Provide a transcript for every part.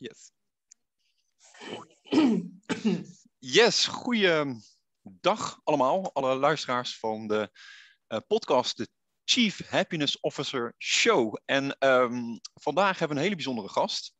Yes. Yes, goeiedag allemaal, alle luisteraars van de uh, podcast, de Chief Happiness Officer Show. En um, vandaag hebben we een hele bijzondere gast.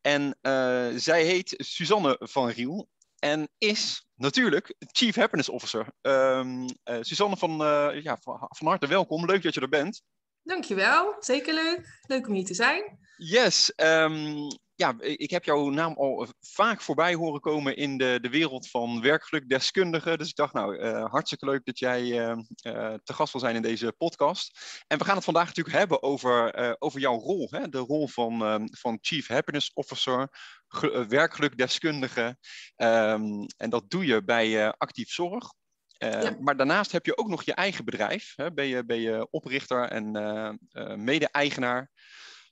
En uh, zij heet Suzanne van Riel en is natuurlijk Chief Happiness Officer. Um, uh, Suzanne, van, ja, van, van harte welkom, leuk dat je er bent. Dankjewel, zeker leuk. Leuk om hier te zijn. Yes, um, ja, ik heb jouw naam al vaak voorbij horen komen in de, de wereld van werkgelukdeskundigen. Dus ik dacht, nou, uh, hartstikke leuk dat jij uh, uh, te gast wil zijn in deze podcast. En we gaan het vandaag natuurlijk hebben over, over jouw rol. Hè? De rol van, van Chief Happiness Officer, werkgelukdeskundige. Um, en dat doe je bij Actief Zorg. Ja. Maar daarnaast heb je ook nog je eigen bedrijf. Hè? Ben, je, ben je oprichter en mede-eigenaar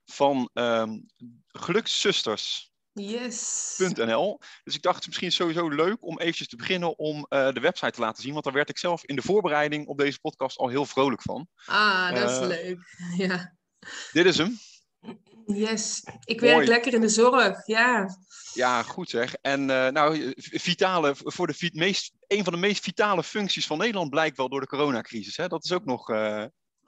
van um, gelukszusters. Yes.nl. Dus ik dacht, het is misschien sowieso leuk om eventjes te beginnen om uh, de website te laten zien. Want daar werd ik zelf in de voorbereiding op deze podcast al heel vrolijk van. Ah, dat is uh, leuk. Ja. Dit is hem. Yes, ik werk Mooi. lekker in de zorg, ja. Ja, goed zeg. En uh, nou, vitale, voor de meest, een van de meest vitale functies van Nederland blijkt wel door de coronacrisis. Hè? Dat is ook nog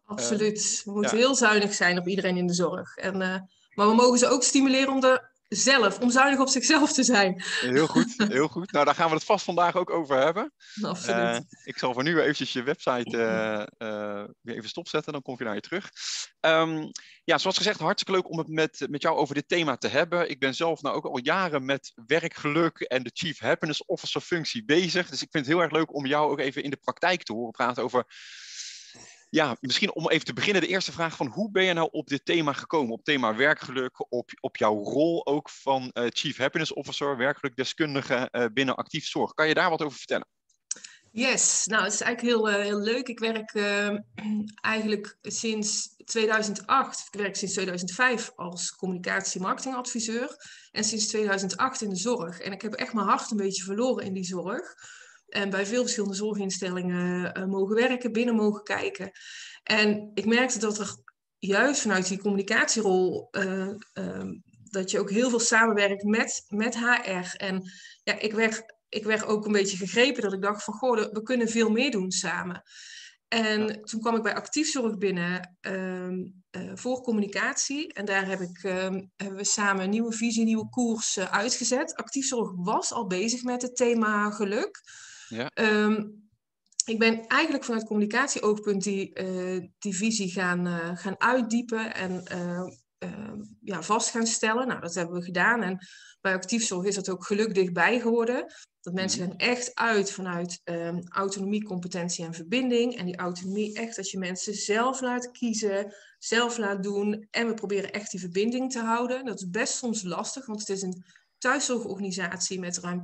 Absoluut. We moeten ja. heel zuinig zijn op iedereen in de zorg. En, uh, maar we mogen ze ook stimuleren om er zelf, om zuinig op zichzelf te zijn. Heel goed, heel goed. Nou, daar gaan we het vast vandaag ook over hebben. Absoluut. Uh, ik zal voor nu eventjes je website uh, weer even stopzetten, dan kom je naar je terug. Um, ja, zoals gezegd, hartstikke leuk om het met, met jou over dit thema te hebben. Ik ben zelf nou ook al jaren met werkgeluk en de Chief Happiness Officer functie bezig. Dus ik vind het heel erg leuk om jou ook even in de praktijk te horen praten over ja, misschien om even te beginnen, de eerste vraag van hoe ben je nou op dit thema gekomen? Op thema werkgeluk, op, op jouw rol ook van uh, Chief Happiness Officer, werkgelukdeskundige uh, binnen actief zorg. Kan je daar wat over vertellen? Yes, nou het is eigenlijk heel, uh, heel leuk. Ik werk eigenlijk sinds 2008, ik werk sinds 2005 als communicatie-marketingadviseur en sinds 2008 in de zorg. En ik heb echt mijn hart een beetje verloren in die zorg en bij veel verschillende zorginstellingen uh, mogen werken, binnen mogen kijken. En ik merkte dat er juist vanuit die communicatierol, uh, uh, dat je ook heel veel samenwerkt met, met HR. En ja, ik werd, ik werd ook een beetje gegrepen dat ik dacht van, goh, we kunnen veel meer doen samen. En ja. toen kwam ik bij Actiefzorg binnen um, uh, voor communicatie. En daar heb ik, um, hebben we samen een nieuwe visie, nieuwe koers uh, uitgezet. Actiefzorg was al bezig met het thema geluk. Ja. Um, ik ben eigenlijk vanuit communicatieoogpunt die, uh, die visie gaan, gaan uitdiepen en ja, vast gaan stellen. Nou, dat hebben we gedaan. En bij actiefzorg is dat ook geluk dichtbij geworden. Dat mensen gaan echt uit vanuit um, autonomie, competentie en verbinding. En die autonomie echt dat je mensen zelf laat kiezen, zelf laat doen. En we proberen echt die verbinding te houden. Dat is best soms lastig, want het is een thuiszorgorganisatie met ruim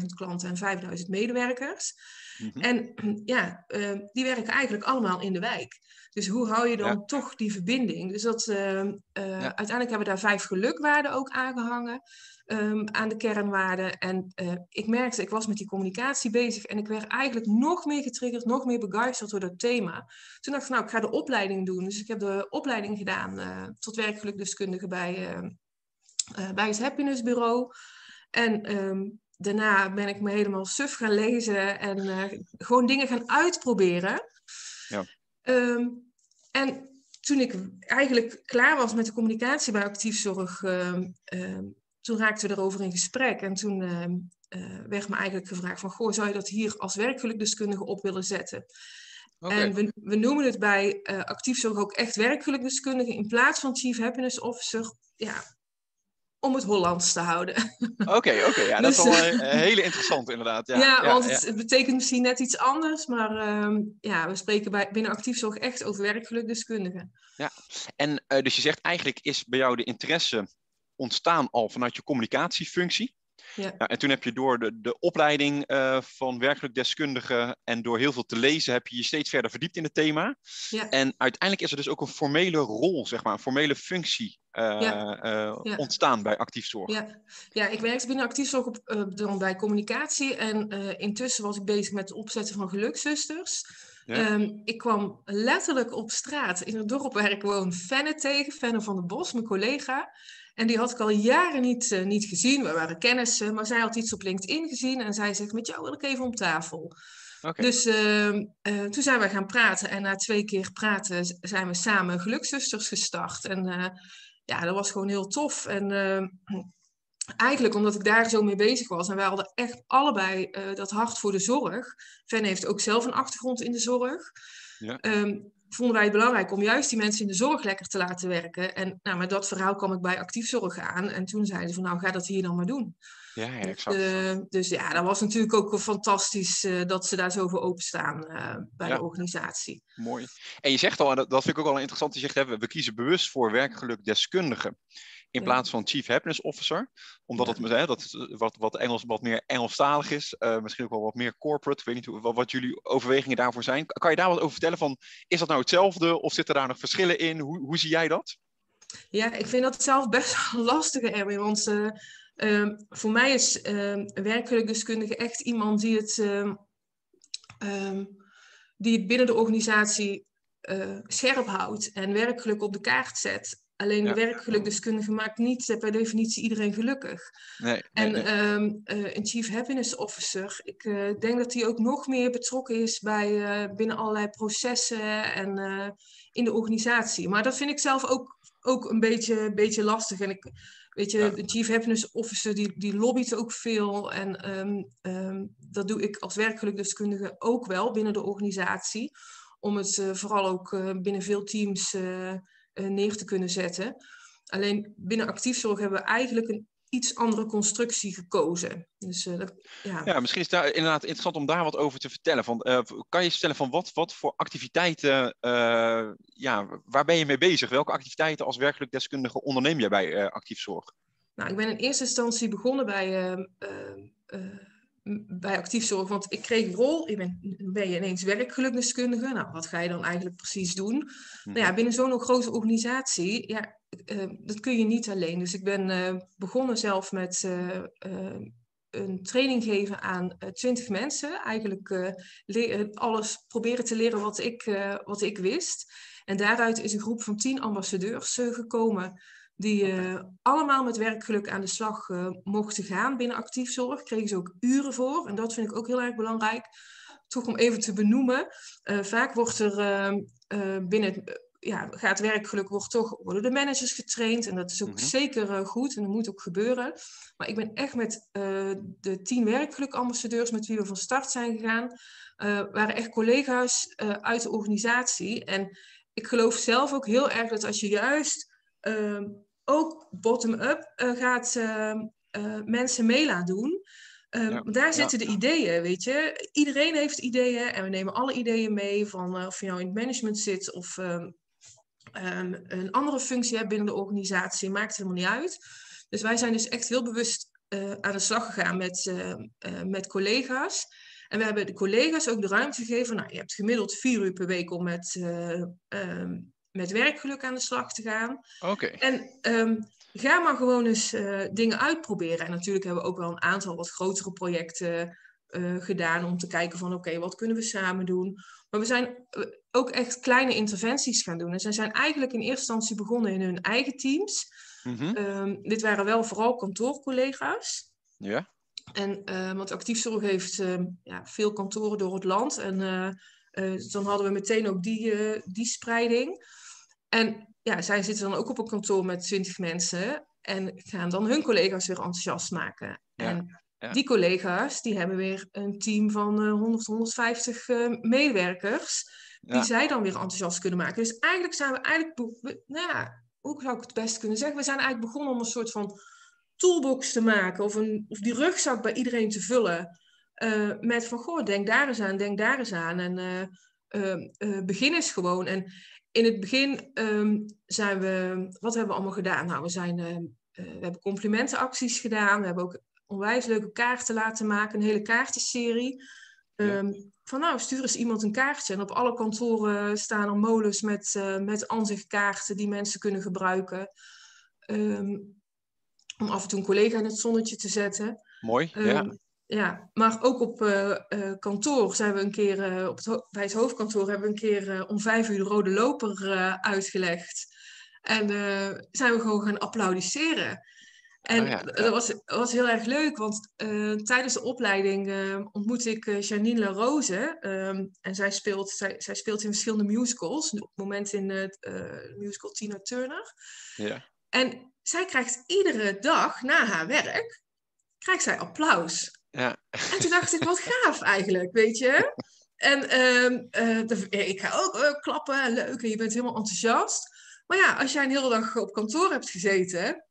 20.000 klanten en 5.000 medewerkers. Mm-hmm. En ja, uh, die werken eigenlijk allemaal in de wijk. Dus hoe hou je dan ja. toch die verbinding? Dus dat, uh, uh, ja. uiteindelijk hebben we daar vijf gelukwaarden ook aangehangen um, aan de kernwaarden. En ik merkte, ik was met die communicatie bezig en ik werd eigenlijk nog meer getriggerd, nog meer begeisterd door dat thema. Toen dacht ik, nou, ik ga de opleiding doen. Dus ik heb de opleiding gedaan tot werkgelukdeskundige bij bij het Happiness Bureau. En um, daarna ben ik me helemaal suf gaan lezen en uh, gewoon dingen gaan uitproberen. Ja. Um, en toen ik eigenlijk klaar was met de communicatie bij actiefzorg, um, toen raakten we erover in gesprek. En toen uh, werd me eigenlijk gevraagd van, goh, zou je dat hier als werkgelukdeskundige op willen zetten? Okay. En we, we, noemen het bij uh, actiefzorg ook echt werkgelukdeskundige in plaats van Chief Happiness Officer. Ja, om het Hollands te houden. Oké, oké, okay, ja, dat dus, is wel een hele interessant inderdaad. Ja, ja, ja want het, het, betekent misschien net iets anders, maar um, ja, we spreken bij, binnen actiefzorg echt over werkgelukdeskundigen. Ja, en uh, dus je zegt eigenlijk is bij jou de interesse ontstaan al vanuit je communicatiefunctie. Ja. en toen heb je door de, de opleiding uh, van werkelijk deskundige en door heel veel te lezen, heb je je steeds verder verdiept in het thema. Ja. En uiteindelijk is er dus ook een formele rol, zeg maar, een formele functie uh, ja. Uh, ontstaan bij actiefzorg. Ja. ja, ik werkte binnen actiefzorg op, dan bij communicatie en intussen was ik bezig met het opzetten van gelukzusters. Ehm, ik kwam letterlijk op straat in het dorp waar ik woon Fenne tegen, Fenne van der Bos, mijn collega. En die had ik al jaren niet, niet gezien. We waren kennissen, maar zij had iets op LinkedIn gezien en zij zegt, met jou wil ik even om tafel. Okay. Dus uh, uh, toen zijn we gaan praten en na twee keer praten zijn we samen Gelukzusters gestart. En uh, ja, dat was gewoon heel tof. En ehm, eigenlijk omdat ik daar zo mee bezig was en wij hadden echt allebei uh, dat hart voor de zorg. Ven heeft ook zelf een achtergrond in de zorg. Ja. Um, vonden wij het belangrijk om juist die mensen in de zorg lekker te laten werken. En nou, met dat verhaal kwam ik bij actiefzorg aan. En toen zeiden ze van nou, ga dat hier dan maar doen. Ja, exact. Dus, uh, dus ja, dat was natuurlijk ook fantastisch uh, dat ze daar zo voor openstaan uh, bij ja. de organisatie. Mooi. En je zegt al, en dat, dat vind ik ook wel interessant, je zegt hè, we kiezen bewust voor werkgelukdeskundigen in plaats van Chief Happiness Officer. Omdat het hè, dat wat, wat Engels wat meer Engelstalig is. Uh, misschien ook wel wat meer corporate. Ik weet niet hoe, wat, wat, jullie overwegingen daarvoor zijn. Kan je daar wat over vertellen? Van, is dat nou hetzelfde of zitten daar nog verschillen in? Hoe, hoe zie jij dat? Ja, ik vind dat zelf best lastig, Erwin. Want uh, uh, voor mij is werkelijk deskundige echt iemand die het, ehm, ehm, die het binnen de organisatie uh, scherp houdt en werkelijk op de kaart zet. Alleen ja. de werkgelukdeskundige maakt niet per definitie iedereen gelukkig. Nee, en nee, nee. Um, uh, een Chief Happiness Officer, ik uh, denk dat hij ook nog meer betrokken is bij, binnen allerlei processen en in de organisatie. Maar dat vind ik zelf ook, ook een beetje, beetje lastig. En ik, weet je, de Chief Happiness Officer die, die lobbyt ook veel. En um, um, dat doe ik als werkgelukdeskundige ook wel binnen de organisatie. Om het vooral ook binnen veel teams uh, neer te kunnen zetten. Alleen binnen actiefzorg hebben we eigenlijk een iets andere constructie gekozen. Dus, uh, dat, ja. ja, misschien is het inderdaad interessant om daar wat over te vertellen. Van, uh, kan je vertellen van wat, wat voor activiteiten, ja, waar ben je mee bezig? Welke activiteiten als werkelijk deskundige onderneem jij bij actiefzorg? Nou, ik ben in eerste instantie begonnen bij bij actiefzorg, want ik kreeg een rol, je bent, ben je ineens werkgelukdeskundige. Nou, wat ga je dan eigenlijk precies doen? Mm. Nou ja, binnen zo'n grote organisatie, ja, uh, dat kun je niet alleen. Dus ik ben uh, begonnen zelf met uh, een training geven aan twintig mensen. Eigenlijk alles proberen te leren wat ik, wat ik wist. En daaruit is een groep van tien ambassadeurs gekomen die allemaal met werkgeluk aan de slag mochten gaan binnen actiefzorg. Kregen ze ook uren voor. En dat vind ik ook heel erg belangrijk. Toch om even te benoemen. Vaak wordt er binnen ja, gaat werkgeluk, wordt toch, worden de managers getraind. En dat is ook mm -hmm. zeker goed en dat moet ook gebeuren. Maar ik ben echt met de tien werkgelukambassadeurs met wie we van start zijn gegaan. waren echt collega's uit de organisatie. En ik geloof zelf ook heel erg dat als je juist uh, ook bottom-up uh, gaat uh, mensen mee laten doen. Ja, daar zitten ja. de ideeën, weet je. Iedereen heeft ideeën en we nemen alle ideeën mee. Van of je nou in het management zit of um, een andere functie hebt binnen de organisatie. Maakt helemaal niet uit. Dus wij zijn dus echt heel bewust aan de slag gegaan met, met collega's. En we hebben de collega's ook de ruimte gegeven. Nou, je hebt gemiddeld vier uur per week om met um, met werkgeluk aan de slag te gaan. Oké. En um, ga maar gewoon eens dingen uitproberen. En natuurlijk hebben we ook wel een aantal wat grotere projecten gedaan om te kijken van oké, okay, wat kunnen we samen doen. Maar we zijn eh, ook echt kleine interventies gaan doen. En zij zijn eigenlijk in eerste instantie begonnen in hun eigen teams. Mm -hmm. um, dit waren wel vooral kantoorcollega's. Ja. En uh, want actiefzorg heeft uh, ja, veel kantoren door het land. En uh, dan hadden we meteen ook die, die spreiding. En ja, zij zitten dan ook op een kantoor met 20 mensen en gaan dan hun collega's weer enthousiast maken. Ja, en ja. die collega's die hebben weer een team van uh, 100, 150 uh, medewerkers, die ja. zij dan weer enthousiast kunnen maken. Dus eigenlijk zijn we eigenlijk, nou ja, hoe zou ik het best kunnen zeggen? We zijn eigenlijk begonnen om een soort van toolbox te maken of, een, of die rugzak bij iedereen te vullen. Uh, met van, goh, denk daar eens aan, denk daar eens aan. En uh, begin eens gewoon. En in het begin um, zijn we, wat hebben we allemaal gedaan? Nou, we, zijn, uh, we hebben complimentenacties gedaan. We hebben ook onwijs leuke kaarten laten maken, een hele kaartenserie. Um, ja. Van nou, stuur eens iemand een kaartje. En op alle kantoren staan er molens met, uh, met aanzichtkaarten die mensen kunnen gebruiken. Um, om af en toe een collega in het zonnetje te zetten. Mooi, ja. ja, maar ook op kantoor zijn we een keer, op het bij het hoofdkantoor hebben we een keer om vijf uur de rode loper uitgelegd. En zijn we gewoon gaan applaudisseren. En oh dat was, was heel erg leuk, want uh, tijdens de opleiding uh, ontmoette ik uh, Janine La Rose. Um, en zij speelt, zij, zij, speelt in verschillende musicals. Op het moment in het musical Tina Turner. Ja. En zij krijgt iedere dag na haar werk, krijgt zij applaus. Ja. En toen dacht ik, wat gaaf eigenlijk, weet je. En de, ik ga ook klappen, leuk, en je bent helemaal enthousiast. Maar ja, als jij een hele dag op kantoor hebt gezeten,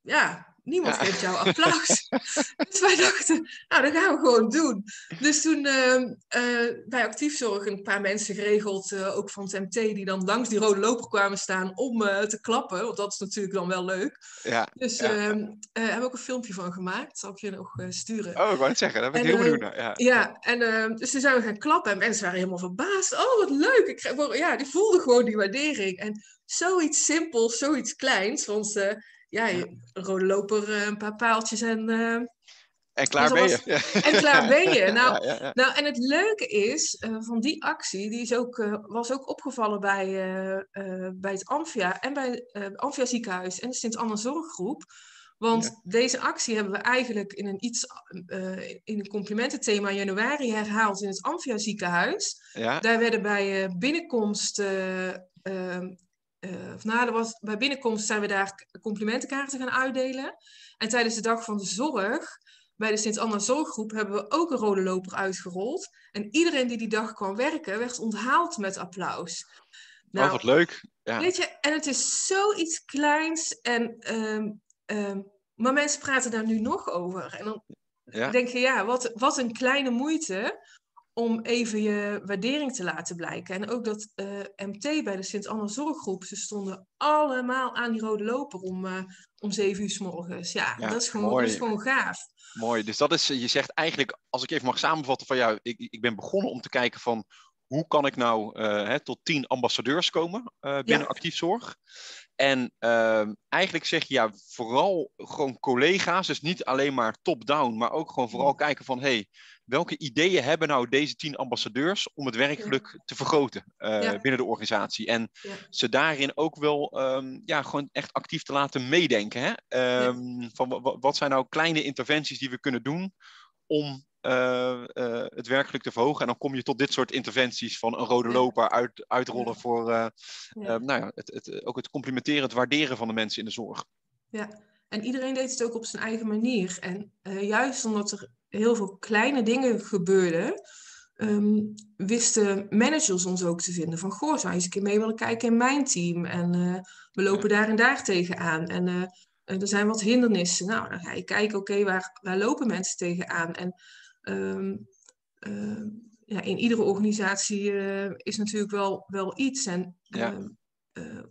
ja, Niemand geeft jou applaus. dus wij dachten, nou, dat gaan we gewoon doen. Dus toen uh, bij Actiefzorg een paar mensen geregeld, uh, ook van het MT, die dan langs die rode loper kwamen staan om uh, te klappen. Want dat is natuurlijk dan wel leuk. Ja, dus ja. Ehm, hebben we ook een filmpje van gemaakt. Zal ik je nog sturen. Oh, ik wou het zeggen. Dat ben ik heel benieuwd naar. Ja, ja en ehm, dus toen zijn we gaan klappen en mensen waren helemaal verbaasd. Oh, wat leuk. Ik kreeg, ja, die voelden gewoon die waardering. En zoiets simpels, zoiets kleins. Want ja, een rode loper, eh, een paar paaltjes en... Uh, en klaar ben je. En klaar ben je. Nou, ja, ja, nou en het leuke is uh, van die actie, die is ook, uh, was ook opgevallen bij, bij het Amphia en bij het Amphia ziekenhuis en de Sint-Anna Zorggroep. Want deze actie hebben we eigenlijk in een iets in een complimententhema in januari herhaald in het Amphia ziekenhuis. Daar werden bij binnenkomst uh, of na was, bij binnenkomst zijn we daar complimentenkaarten gaan uitdelen. En tijdens de dag van de zorg, bij de Sint-Anna Zorggroep, hebben we ook een rode loper uitgerold. En iedereen die die dag kwam werken, werd onthaald met applaus. Nou, oh, wat leuk. Ja. Weet je, en het is zoiets kleins. En, um, um, maar mensen praten daar nu nog over. En dan ja. denk je, ja, wat, wat een kleine moeite om even je waardering te laten blijken. En ook dat uh, MT bij de Sint-Anna Zorggroep, ze stonden allemaal aan die rode loper om, uh, om zeven uur s morgens. Ja, dat, is gewoon, dat is gewoon gaaf. Mooi, dus dat is, je zegt eigenlijk, als ik even mag samenvatten van jou, ik, ik ben begonnen om te kijken van hoe kan ik nou uh, hè, tot tien ambassadeurs komen binnen ja. actief zorg. En uh, eigenlijk zeg je ja, vooral gewoon collega's, dus niet alleen maar top-down, maar ook gewoon vooral kijken van hey, welke ideeën hebben nou deze tien ambassadeurs om het werkgeluk te vergroten uh, binnen de organisatie? En ja. ze daarin ook wel um, ja, gewoon echt actief te laten meedenken. Hè? Um, van wat zijn nou kleine interventies die we kunnen doen om uh, uh, het werkelijk te verhogen. En dan kom je tot dit soort interventies van een rode loper uit, uitrollen voor uh, ja. nou ja, het, het, ook het complimenteren, het waarderen van de mensen in de zorg. Ja, en iedereen deed het ook op zijn eigen manier. En juist omdat er heel veel kleine dingen gebeurden, um, wisten managers ons ook te vinden. Van, goh, zou je eens een keer mee willen kijken in mijn team? En we lopen daar en daar tegenaan. En er zijn wat hindernissen. Nou, dan ga je kijken, oké, okay, waar, waar lopen mensen tegenaan? En um, uh, ja, in iedere organisatie uh, is natuurlijk wel, wel iets. En ja.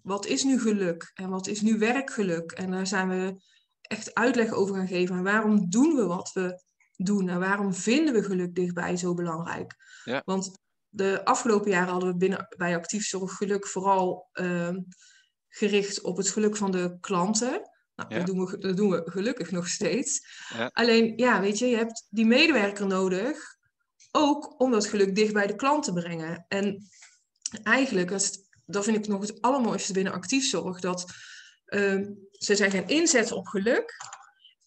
wat is nu geluk? En wat is nu werkgeluk? En daar zijn we echt uitleg over gaan geven. En waarom doen we wat we doen? En waarom vinden we geluk dichtbij zo belangrijk? Ja. Want de afgelopen jaren hadden we binnen, bij actief zorg geluk vooral ehm, gericht op het geluk van de klanten. Nou, ja. dat, doen we, dat doen we gelukkig nog steeds. Ja. Alleen, ja, weet je, je hebt die medewerker nodig, ook om dat geluk dicht bij de klant te brengen. En eigenlijk, dat, dat vind ik nog het allermooiste binnen actiefzorg, dat uh, ze zijn gaan inzetten op geluk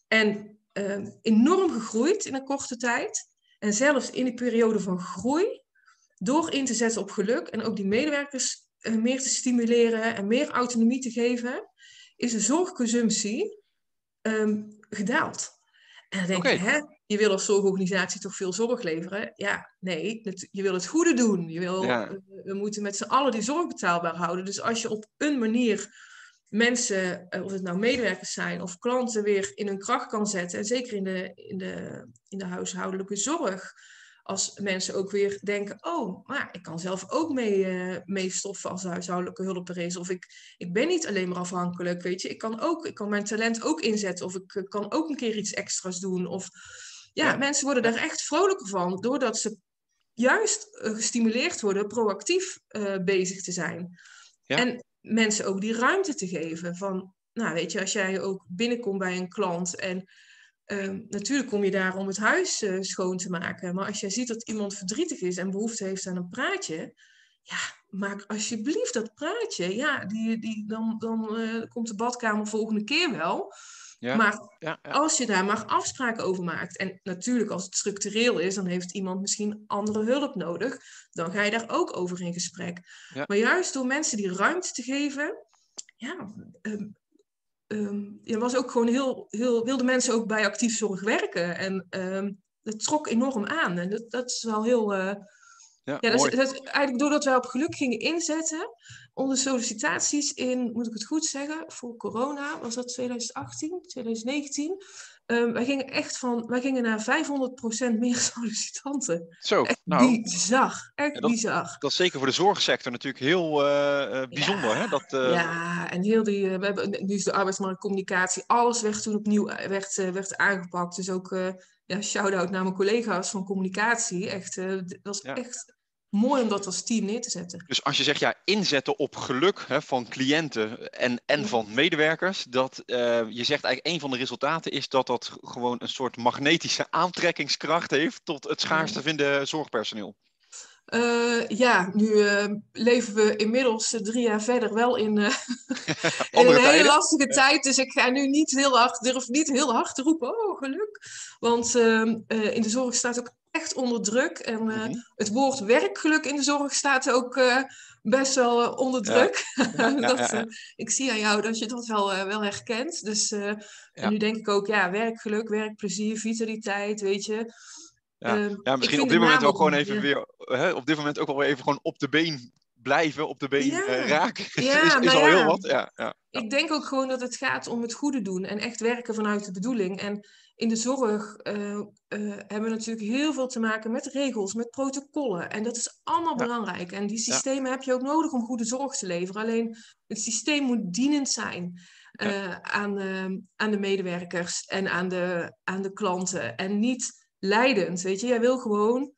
en uh, enorm gegroeid in een korte tijd. En zelfs in die periode van groei, door in te zetten op geluk en ook die medewerkers uh, meer te stimuleren en meer autonomie te geven, is de zorgconsumptie um, gedaald. En dan denk okay. je, hè, je wil als zorgorganisatie toch veel zorg leveren? Ja, nee, het, je wil het goede doen. Je wil, ja. we, we moeten met z'n allen die zorg betaalbaar houden. Dus als je op een manier mensen, of het nou medewerkers zijn of klanten, weer in hun kracht kan zetten, en zeker in de, in de, in de huishoudelijke zorg, als mensen ook weer denken, oh, maar ik kan zelf ook mee, uh, meestoffen als huishoudelijke hulp er is. Of ik, ik ben niet alleen maar afhankelijk, weet je. Ik kan, ook, ik kan mijn talent ook inzetten. Of ik kan ook een keer iets extra's doen. Of ja, ja. mensen worden daar echt vrolijker van, doordat ze juist gestimuleerd worden proactief uh, bezig te zijn. Ja. En mensen ook die ruimte te geven van, nou weet je, als jij ook binnenkomt bij een klant en Ehm, natuurlijk kom je daar om het huis uh, schoon te maken. Maar als jij ziet dat iemand verdrietig is en behoefte heeft aan een praatje, ja, maak alsjeblieft dat praatje. Ja, die, die, dan, dan uh, komt de badkamer volgende keer wel. Ja, maar ja, ja. als je daar maar afspraken over maakt, en natuurlijk als het structureel is, dan heeft iemand misschien andere hulp nodig, dan ga je daar ook over in gesprek. Maar juist door mensen die ruimte te geven, ja, um, um, je was ook gewoon heel, heel, wilde mensen ook bij actief zorg werken. En um, dat trok enorm aan. En dat, dat is wel heel. Uh, ja, ja dat, is, dat, eigenlijk doordat wij op geluk gingen inzetten, onder sollicitaties in, moet ik het goed zeggen, voor corona, was dat 2018, 2019. Um, wij gingen echt van, wij gingen naar 500% meer sollicitanten. Zo, echt nou, bizar, echt dat, bizar. Dat is zeker voor de zorgsector natuurlijk heel uh, bijzonder. Ja, hè? Dat, uh... ja, en heel die, we hebben, nu is de arbeidsmarktcommunicatie, alles werd toen opnieuw werd, werd aangepakt. Dus ook, ja, shout-out naar mijn collega's van communicatie. Echt, dat was ja. echt mooi om dat als team neer te zetten. Dus als je zegt ja, inzetten op geluk hè, van cliënten en, en van medewerkers, dat uh, je zegt eigenlijk een van de resultaten is dat dat gewoon een soort magnetische aantrekkingskracht heeft tot het schaarste ja. vinden zorgpersoneel. Uh, ja, nu uh, leven we inmiddels drie jaar verder wel in, in een hele tijden. lastige tijd. Dus ik ga nu niet heel hard, durf niet heel hard te roepen, oh geluk. Want ehm, in de zorg staat ook echt onder druk. En uh, mm -hmm. het woord werkgeluk in de zorg staat ook uh, best wel uh, onder druk. Ja. dat, ik zie aan jou dat je dat wel, wel herkent. Dus en nu denk ik ook, ja, werkgeluk, werkplezier, vitaliteit, weet je. Ja, ehm, ja misschien op dit moment ook gewoon even weer, hè, op dit moment ook wel even gewoon op de been blijven, op de been raken. Ja, is, is al heel wat. Ja, ja. Ik denk ook gewoon dat het gaat om het goede doen en echt werken vanuit de bedoeling. En in de zorg uh, uh, hebben we natuurlijk heel veel te maken met regels, met protocollen. En dat is allemaal ja. belangrijk. En die systemen ja. heb je ook nodig om goede zorg te leveren. Alleen het systeem moet dienend zijn uh, ja. aan, aan de medewerkers en aan de, aan de klanten. En niet leidend. Weet je, jij wil gewoon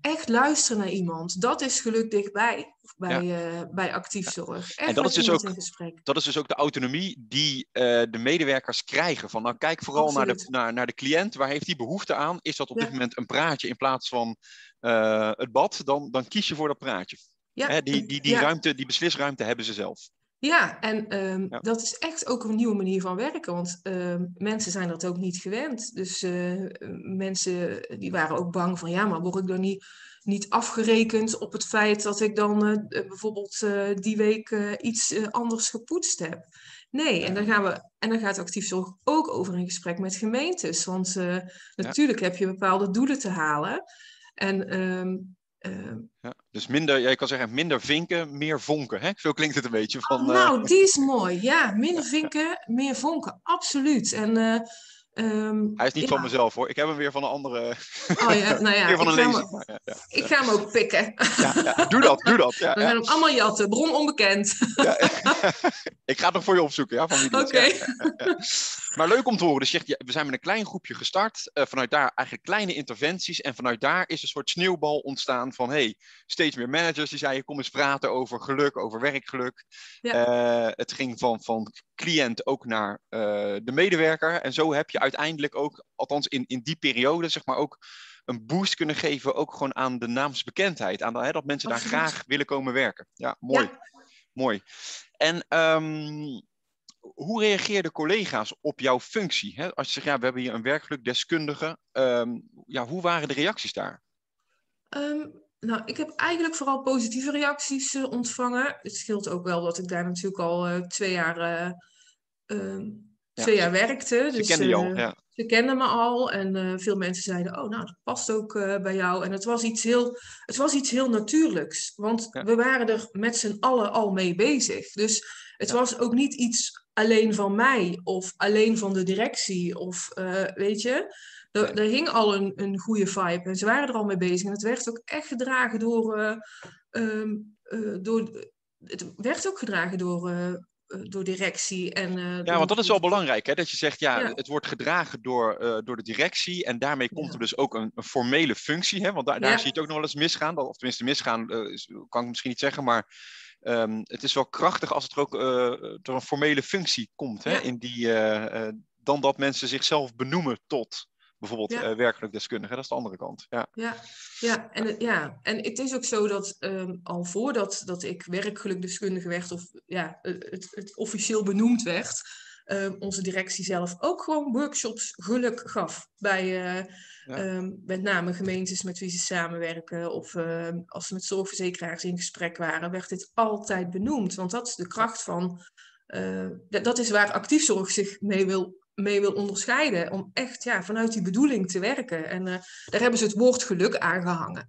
echt luisteren naar iemand. Dat is geluk dichtbij bij, ja. uh, bij actief zorg. Echt en dat is, dus ook, dat is dus ook de autonomie die uh, de medewerkers krijgen. Van, nou, kijk vooral naar de, naar, naar de cliënt. Waar heeft hij behoefte aan? Is dat op ja. dit moment een praatje in plaats van uh, het bad? Dan, dan kies je voor dat praatje. Ja. Hè, die die, die, ruimte, die beslisruimte hebben ze zelf. Ja, en um, ja. dat is echt ook een nieuwe manier van werken, want uh, mensen zijn dat ook niet gewend. Dus uh, mensen die waren ook bang van, ja, maar word ik dan niet, niet afgerekend op het feit dat ik dan uh, bijvoorbeeld die week iets anders gepoetst heb? Nee, en dan, gaan we, en dan gaat actief zorg ook over in gesprek met gemeentes, want natuurlijk ja. heb je bepaalde doelen te halen. En um, uh, ja, dus minder, jij kan zeggen, minder vinken, meer vonken. Hè? Zo klinkt het een beetje. Van, oh, nou, uh... die is mooi. Ja, minder vinken, meer vonken. Absoluut. En uh, Um, Hij is niet ja. van mezelf hoor. Ik heb hem weer van een andere. Oh ja, nou ja. van een ik, ga lezer. hem, ja, ja, ik ga hem ook pikken. Ja, doe dat, doe dat. We gaan hem allemaal jatten. Bron onbekend. ik ga het nog voor je opzoeken, ja, van Oké. Okay. Maar leuk om te horen. Dus je zegt, we zijn met een klein groepje gestart. Uh, vanuit daar eigenlijk kleine interventies. En vanuit daar is een soort sneeuwbal ontstaan van hey, steeds meer managers die zeiden: kom eens praten over geluk, over werkgeluk. Uh, het ging van, van cliënt ook naar uh, de medewerker. En zo heb je uiteindelijk ook, althans in, in die periode, zeg maar ook een boost kunnen geven, ook gewoon aan de naamsbekendheid. Aan de, hè, dat mensen Absoluut. daar graag willen komen werken. Ja, mooi. Ja. Mooi. En um, hoe reageerden collega's op jouw functie? Hè? Als je zegt, ja, we hebben hier een werkgelukdeskundige. Um, ja, hoe waren de reacties daar? Um, nou, ik heb eigenlijk vooral positieve reacties uh, ontvangen. Het scheelt ook wel dat ik daar natuurlijk al uh, twee jaar, uh, um, ja, twee jaar werkte. Ze dus, kenden al, ja. Ze kenden me al en veel mensen zeiden, oh nou, dat past ook bij jou. En het was iets heel, het was iets heel natuurlijks. Want ja. we waren er met z'n allen al mee bezig. Dus het was ook niet iets alleen van mij of alleen van de directie of weet je... Er, er, hing al een, een goede vibe en ze waren er al mee bezig. En het werd ook echt gedragen door. Uh, um, uh, door het werd ook gedragen door, door directie. En, ja, door want dat is wel belangrijk, hè? dat je zegt, ja, ja. het wordt gedragen door, door de directie. En daarmee komt ja. er dus ook een, een formele functie. Hè? Want daar, daar zie je het ook nog wel eens misgaan. Of tenminste, misgaan is, kan ik misschien niet zeggen, maar. Um, het is wel krachtig als het er ook door een formele functie komt hè? in die dan dat mensen zichzelf benoemen tot bijvoorbeeld Ja. eh, werkelijk deskundige. Dat is de andere kant. Ja, Ja, ja, en, het- ja, en het is ook zo dat ehm, al voordat dat ik werkgelukdeskundige werd, of ja, het, het officieel benoemd werd, ehm, onze directie zelf ook gewoon workshops geluk gaf bij eh, Ja. ehm, met name gemeentes met wie ze samenwerken of ehm, als ze met zorgverzekeraars in gesprek waren, werd dit altijd benoemd. Want dat is de kracht van, eh, dat- is waar actiefzorg zich mee wil, mee wil onderscheiden, om echt ja, vanuit die bedoeling te werken. En eh, daar hebben ze het woord geluk aangehangen.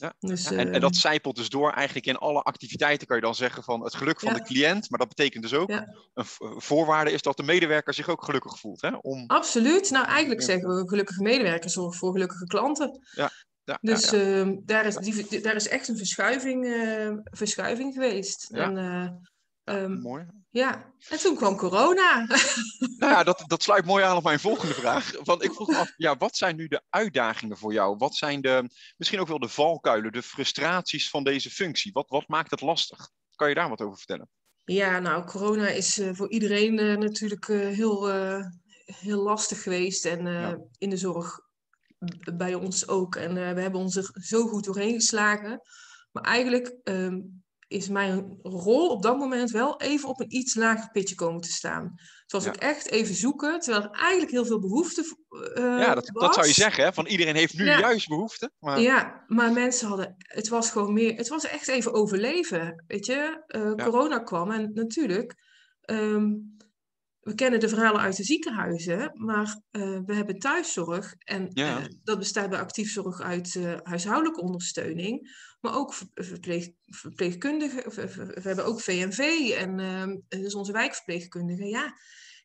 Ja, Dus, en, en ehm, dat zijpelt dus door eigenlijk in alle activiteiten, kan je dan zeggen van het geluk van Ja. de cliënt. Maar dat betekent dus ook, Ja. een voorwaarde is dat de medewerker zich ook gelukkig voelt. Hè? Om, Absoluut. Nou, eigenlijk zeggen we gelukkige medewerkers zorgen voor gelukkige klanten. ja, Dus ja, ja. ehm, daar, is, die, daar is echt een verschuiving, eh, verschuiving geweest. Ja. En, eh, Ja, ehm, mooi. ja. en toen kwam corona. Nou ja, dat, dat sluit mooi aan op mijn volgende vraag. Want ik vroeg me af, ja, wat zijn nu de uitdagingen voor jou? Wat zijn de, misschien ook wel de valkuilen, de frustraties van deze functie? Wat, wat maakt het lastig? Kan je daar wat over vertellen? Ja, nou, corona is eh, voor iedereen eh, natuurlijk eh, heel, heel lastig geweest. En Ja. in de zorg bij ons ook. En we hebben ons er zo goed doorheen geslagen. Maar eigenlijk ehm, is mijn rol op dat moment wel even op een iets lager pitje komen te staan. Het was Ja. ook echt even zoeken, terwijl er eigenlijk heel veel behoefte eh ja, dat, dat zou je zeggen, hè? Van iedereen heeft nu Ja. juist behoefte. Maar, Ja, maar mensen hadden, het was gewoon meer, het was echt even overleven, weet je. Eh, Corona kwam en natuurlijk, ehm, we kennen de verhalen uit de ziekenhuizen, maar eh, we hebben thuiszorg en Ja. eh, dat bestaat bij actiefzorg uit eh, huishoudelijke ondersteuning, maar ook ver- verpleeg, verpleegkundigen, we, hebben ook VNV en dus onze wijkverpleegkundigen. Ja,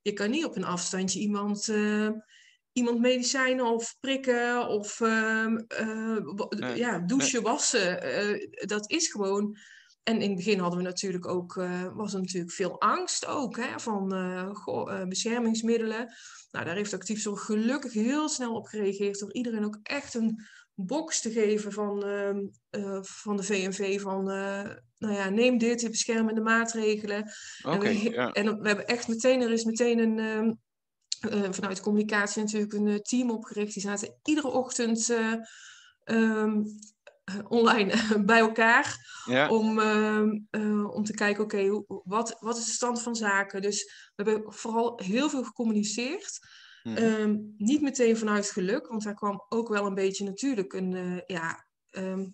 je kan niet op een afstandje iemand... iemand medicijnen of prikken of ehm, eh, Nee, ja, douchen, wassen. dat is gewoon. En in het begin hadden we natuurlijk ook, eh, was er natuurlijk veel angst ook hè, van eh, goh, eh, beschermingsmiddelen. Nou, daar heeft actiefzorg gelukkig heel snel op gereageerd door iedereen ook echt een box te geven van, ehm, eh, van de VNV van, nou ja, neem dit, de beschermende maatregelen. En, we, en we hebben echt meteen, er is meteen een, ehm, eh, vanuit communicatie natuurlijk een team opgericht. Die zaten iedere ochtend eh, ehm, eh, online bij elkaar ja. om, ehm, eh, om te kijken, oké, wat, wat is de stand van zaken? Dus we hebben vooral heel veel gecommuniceerd. Mhm. Ehm, niet meteen vanuit geluk, want daar kwam ook wel een beetje natuurlijk een, eh, ja, ehm,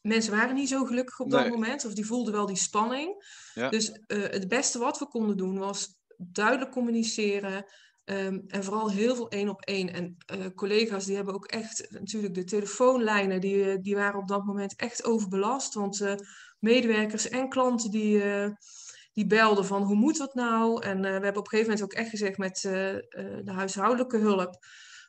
mensen waren niet zo gelukkig op dat Nee. moment, of die voelden wel die spanning. Ja. Dus eh, het beste wat we konden doen was duidelijk communiceren ehm, en vooral heel veel één op één. En eh, collega's die hebben ook echt natuurlijk de telefoonlijnen, die, eh, die waren op dat moment echt overbelast, want eh, medewerkers en klanten die... die belden van hoe moet dat nou? En we hebben op een gegeven moment ook echt gezegd met de huishoudelijke hulp.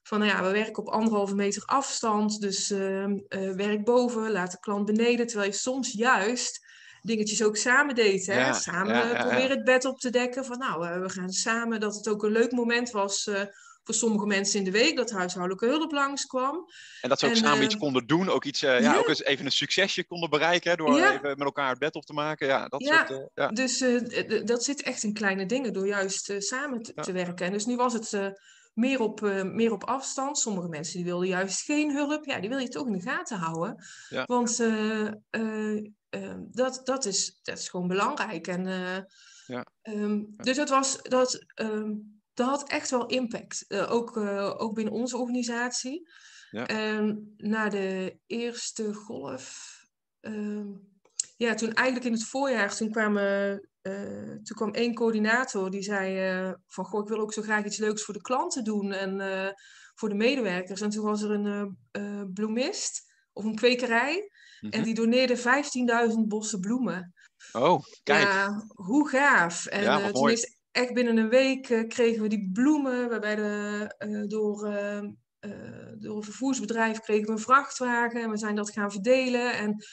Van nou ja, we werken op anderhalve meter afstand. Dus ehm, eh, werk boven, laat de klant beneden. Terwijl je soms juist dingetjes ook samen deed. Hè? Ja, samen ja, eh, ja, proberen het bed op te dekken. Van nou, eh, we gaan samen. Dat het ook een leuk moment was eh, voor sommige mensen in de week. Dat huishoudelijke hulp langskwam. En dat ze ook en, samen iets konden doen, ook, iets, ja, ook eens even een succesje konden bereiken, hè, door even met elkaar het bed op te maken. Ja, dat soort, ja. Dus dat zit echt in kleine dingen door juist samen te, werken. En dus nu was het meer, op, eh, meer op afstand. Sommige mensen die wilden juist geen hulp. Ja, die wil je toch in de gaten houden. Ja. Want eh, eh, eh, dat, dat, is, dat is gewoon belangrijk. En, eh, Ja. ehm, dus dat, was, dat, ehm, dat had echt wel impact. Ook, ook binnen onze organisatie. Ja. Na de eerste golf... ehm, ja, toen eigenlijk in het voorjaar, toen, kwamen, eh, toen kwam één coördinator die zei eh, van goh, ik wil ook zo graag iets leuks voor de klanten doen en eh, voor de medewerkers. En toen was er een bloemist of een kwekerij Mhm. en die doneerde 15.000 bossen bloemen. Oh, kijk. Ja, hoe gaaf. En Ja, toen is echt binnen een week kregen we die bloemen. Waarbij de, door, door een vervoersbedrijf kregen we een vrachtwagen. En we zijn dat gaan verdelen. En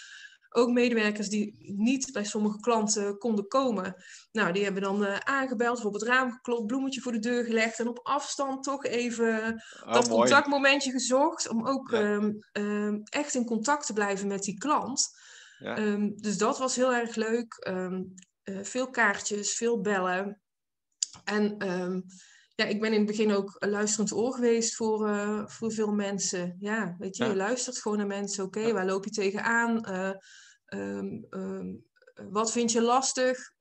ook medewerkers die niet bij sommige klanten konden komen. Nou, die hebben dan eh, aangebeld of op het raam geklopt, bloemetje voor de deur gelegd. En op afstand toch even Oh, dat mooi. contactmomentje gezocht. Om ook Ja. ehm, ehm, echt in contact te blijven met die klant. Ja. Ehm, dus dat was heel erg leuk. Eh, veel kaartjes, veel bellen. En ja, ik ben in het begin ook een luisterend oor geweest voor, uh, voor veel mensen. Ja, weet je, je luistert gewoon naar mensen. Oké, waar loop je tegenaan? Uh, wat vind je lastig?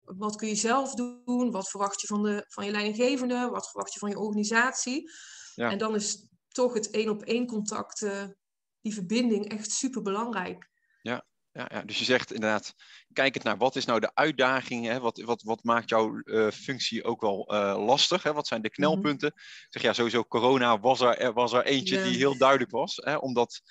wat kun je zelf doen? Wat verwacht je van, de, van je leidinggevende? Wat verwacht je van je organisatie? Ja. En dan is toch het één op één contact, die verbinding, echt super belangrijk. Ja, ja, ja, dus je zegt inderdaad, kijk het naar wat is nou de uitdaging, hè? Wat, wat, wat maakt jouw uh, functie ook wel uh, lastig, hè? wat zijn de mhm. knelpunten? Mm -hmm. Zeg ja, sowieso corona was er, er was er eentje yeah. die heel duidelijk was, hè? omdat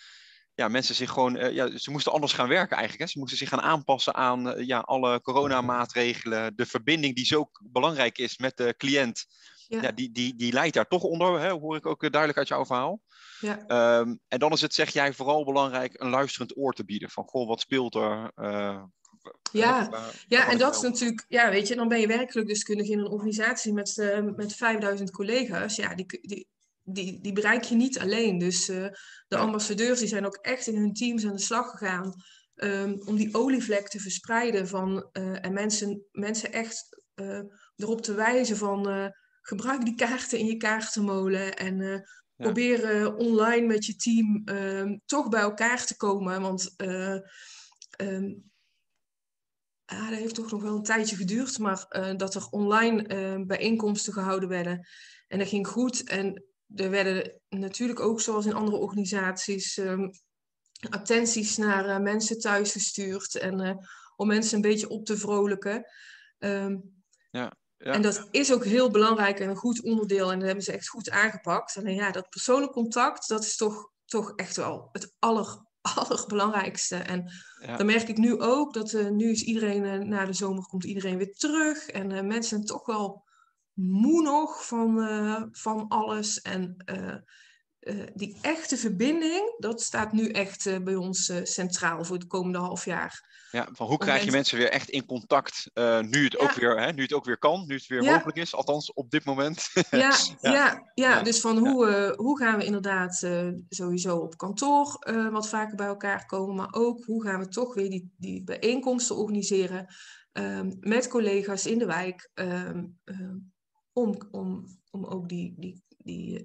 ja, mensen zich gewoon, uh, ja, ze moesten anders gaan werken eigenlijk. Hè? Ze moesten zich gaan aanpassen aan ja, alle coronamaatregelen, de verbinding die zo belangrijk is met de cliënt. Ja. ja die, die, die leidt daar toch onder, hè? hoor ik ook duidelijk uit jouw verhaal. Ja. Um, en dan is het, zeg jij, vooral belangrijk een luisterend oor te bieden. Van, goh, wat speelt er? Uh, ja, ja en dat is natuurlijk, ja, weet je, dan ben je werkelijk deskundige in een organisatie met, uh, met 5000 collega's. Ja, die, die, die, die bereik je niet alleen. Dus de ambassadeurs die zijn ook echt in hun teams aan de slag gegaan um, om die olievlek te verspreiden van, en mensen, mensen echt erop te wijzen van gebruik die kaarten in je kaartenmolen en Proberen online met je team uh, toch bij elkaar te komen. Want uh, um, ah, dat heeft toch nog wel een tijdje geduurd. Maar uh, dat er online ehm, bijeenkomsten gehouden werden. En dat ging goed. En er werden natuurlijk ook, zoals in andere organisaties, um, attenties naar eh, mensen thuis gestuurd. En eh, om mensen een beetje op te vrolijken. ja. En dat is ook heel belangrijk en een goed onderdeel. En dat hebben ze echt goed aangepakt. Alleen ja, dat persoonlijk contact, dat is toch, toch echt wel het aller, allerbelangrijkste. En ja. dan merk ik nu ook dat uh, nu is iedereen, na de zomer komt iedereen weer terug. En mensen toch wel moe nog van, van alles. En die echte verbinding, dat staat nu echt bij ons centraal voor het komende half jaar. Ja, van hoe krijg je mensen weer echt in contact nu, het ook weer, hè, nu het ook weer kan, nu het weer ja. mogelijk is, althans op dit moment. ja, ja. Ja, dus van hoe, hoe gaan we inderdaad sowieso op kantoor wat vaker bij elkaar komen, maar ook hoe gaan we toch weer die, die bijeenkomsten organiseren um, met collega's in de wijk, um, om, om, om ook die, die, die,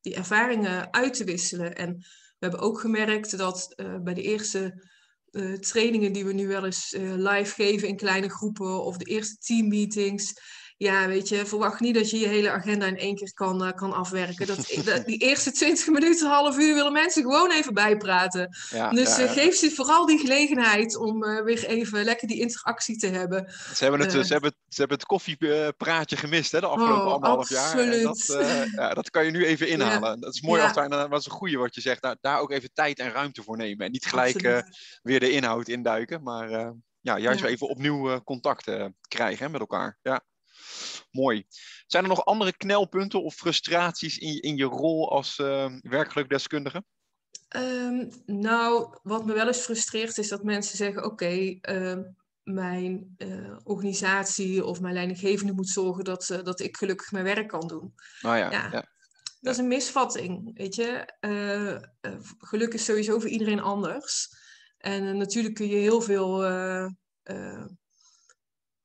die ervaringen uit te wisselen. En we hebben ook gemerkt dat bij de eerste uh, trainingen die we nu wel eens live geven in kleine groepen of de eerste teammeetings. Ja, weet je, verwacht niet dat je je hele agenda in één keer kan, uh, kan afwerken. Dat, die eerste 20 minuten, half uur willen mensen gewoon even bijpraten. Ja, dus ja, ja. geef ze vooral die gelegenheid om weer even lekker die interactie te hebben. Ze hebben het, ze hebben, ze hebben het koffiepraatje gemist hè, de afgelopen oh, anderhalf jaar. En dat, ja, dat kan je nu even inhalen. Dat is mooi als daar, dat is een goede wat je zegt, daar, daar ook even tijd en ruimte voor nemen. En niet gelijk weer de inhoud induiken, maar ja, juist weer even opnieuw contact krijgen hè, met elkaar. Ja. Mooi. Zijn er nog andere knelpunten of frustraties in, in je rol als uh, werkgelukdeskundige? Um, nou, wat me wel eens frustreert is dat mensen zeggen: Oké, okay, uh, mijn uh, organisatie of mijn leidinggevende moet zorgen dat, uh, dat ik gelukkig mijn werk kan doen. Oh ja, ja. ja. Dat is een misvatting, weet je. Uh, geluk is sowieso voor iedereen anders. En natuurlijk kun je heel veel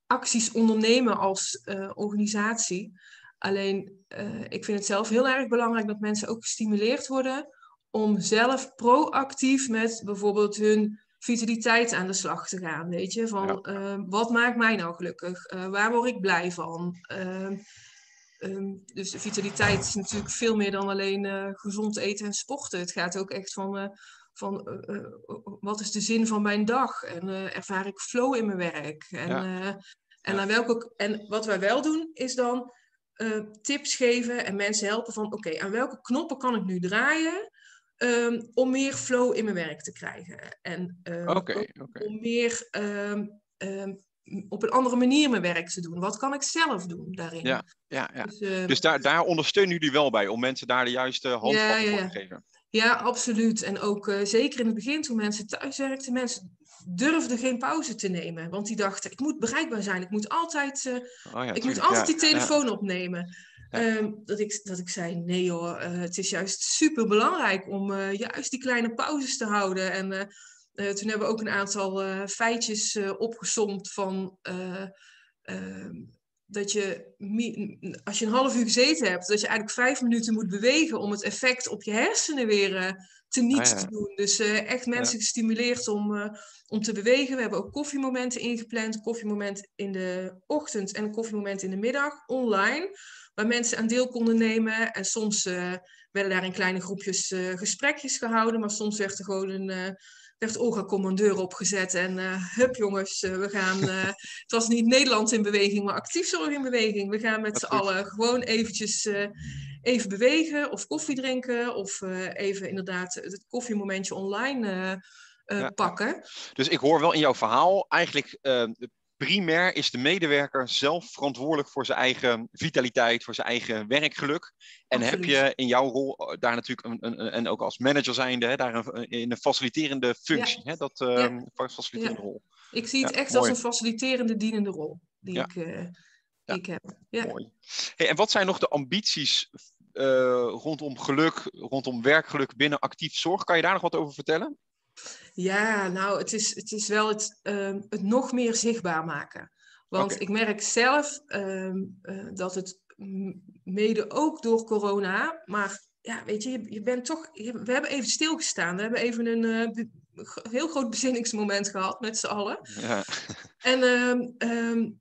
acties ondernemen als uh, organisatie. Alleen, uh, ik vind het zelf heel erg belangrijk dat mensen ook gestimuleerd worden om zelf proactief met bijvoorbeeld hun vitaliteit aan de slag te gaan. Weet je, van ja. uh, wat maakt mij nou gelukkig? waar word ik blij van? Um, dus de vitaliteit is natuurlijk veel meer dan alleen gezond eten en sporten. Het gaat ook echt van van uh, uh, wat is de zin van mijn dag en uh, ervaar ik flow in mijn werk. En, ja. en, aan welke, en wat wij wel doen is dan tips geven en mensen helpen van oké, aan welke knoppen kan ik nu draaien um, om meer flow in mijn werk te krijgen. En okay, okay. om meer um, um, op een andere manier mijn werk te doen. Wat kan ik zelf doen daarin? Ja, ja, ja. Dus, dus daar, daar ondersteunen jullie wel bij om mensen daar de juiste handvatten ja, ja, voor te geven. Ja, absoluut. En ook uh, zeker in het begin, toen mensen thuis werkten, mensen durfden geen pauze te nemen. Want die dachten, ik moet bereikbaar zijn. Ik moet altijd, uh, oh ja, ik moet altijd ja, die telefoon ja. opnemen. Um, dat, ik, dat ik zei, nee hoor, uh, het is juist super belangrijk om juist die kleine pauzes te houden. En toen hebben we ook een aantal feitjes opgesomd van ehm, dat je, als je een half uur gezeten hebt, dat je eigenlijk vijf minuten moet bewegen om het effect op je hersenen weer uh, te niet ah, te doen. Dus uh, echt mensen gestimuleerd om, uh, om te bewegen. We hebben ook koffiemomenten ingepland. Koffiemoment in de ochtend en een koffiemoment in de middag online. Waar mensen aan deel konden nemen. En soms werden daar in kleine groepjes gesprekjes gehouden. Maar soms werd er gewoon een werd Olga commandeur opgezet. En uh, hup jongens, uh, we gaan... Uh, het was niet Nederland in beweging, maar actief zorg in beweging. We gaan met z'n allen gewoon eventjes even bewegen of koffie drinken. Of even inderdaad het koffiemomentje online pakken. Dus ik hoor wel in jouw verhaal eigenlijk primair is de medewerker zelf verantwoordelijk voor zijn eigen vitaliteit, voor zijn eigen werkgeluk. En heb je in jouw rol eh, daar natuurlijk, een, een, en ook als manager zijnde, hè, daar een, in een faciliterende functie, hè, dat uh, faciliterende rol. Ik zie het echt als een faciliterende dienende rol die, ik, uh, die ik heb. Mooi. Hey, en wat zijn nog de ambities uh, rondom geluk, rondom werkgeluk binnen actief zorg? Kan je daar nog wat over vertellen? Ja, nou, het is, het is wel het, ehm, het nog meer zichtbaar maken. Want ik merk zelf ehm, eh, dat het mede ook door corona, maar ja, weet je, je, je bent toch, we hebben even stilgestaan. We hebben even een uh, heel groot bezinningsmoment gehad met z'n allen. Ja. En ehm,